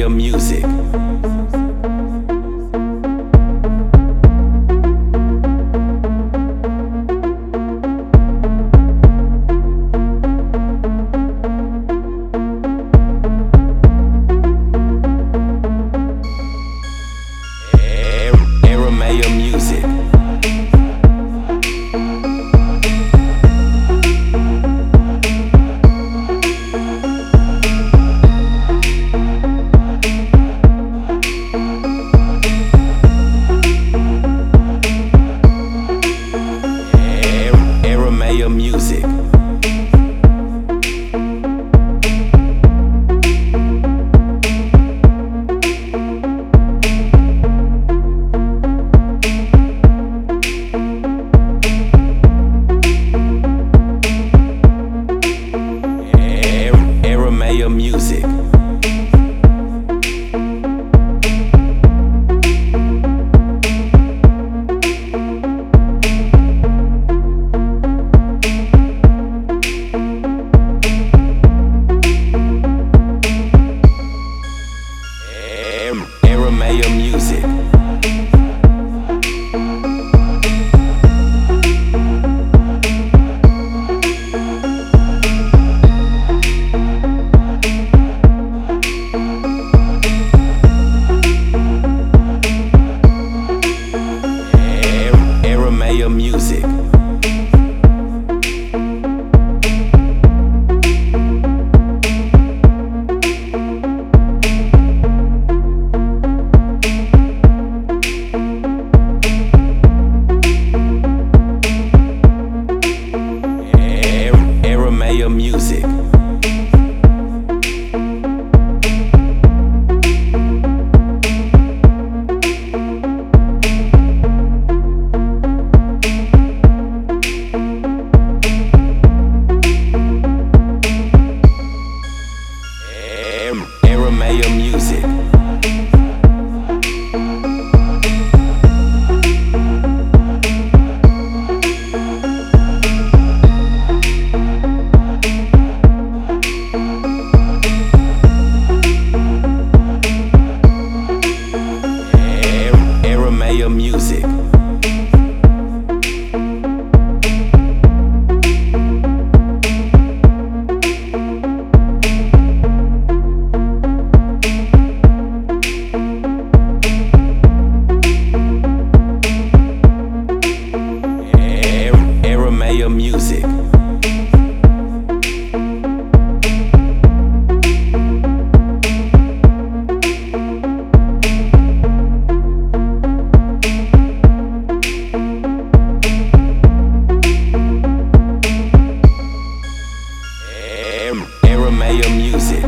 real music. Aramea music.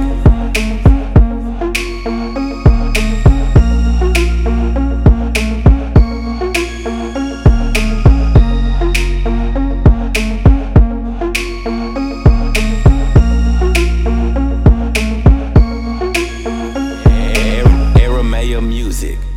Arameo music.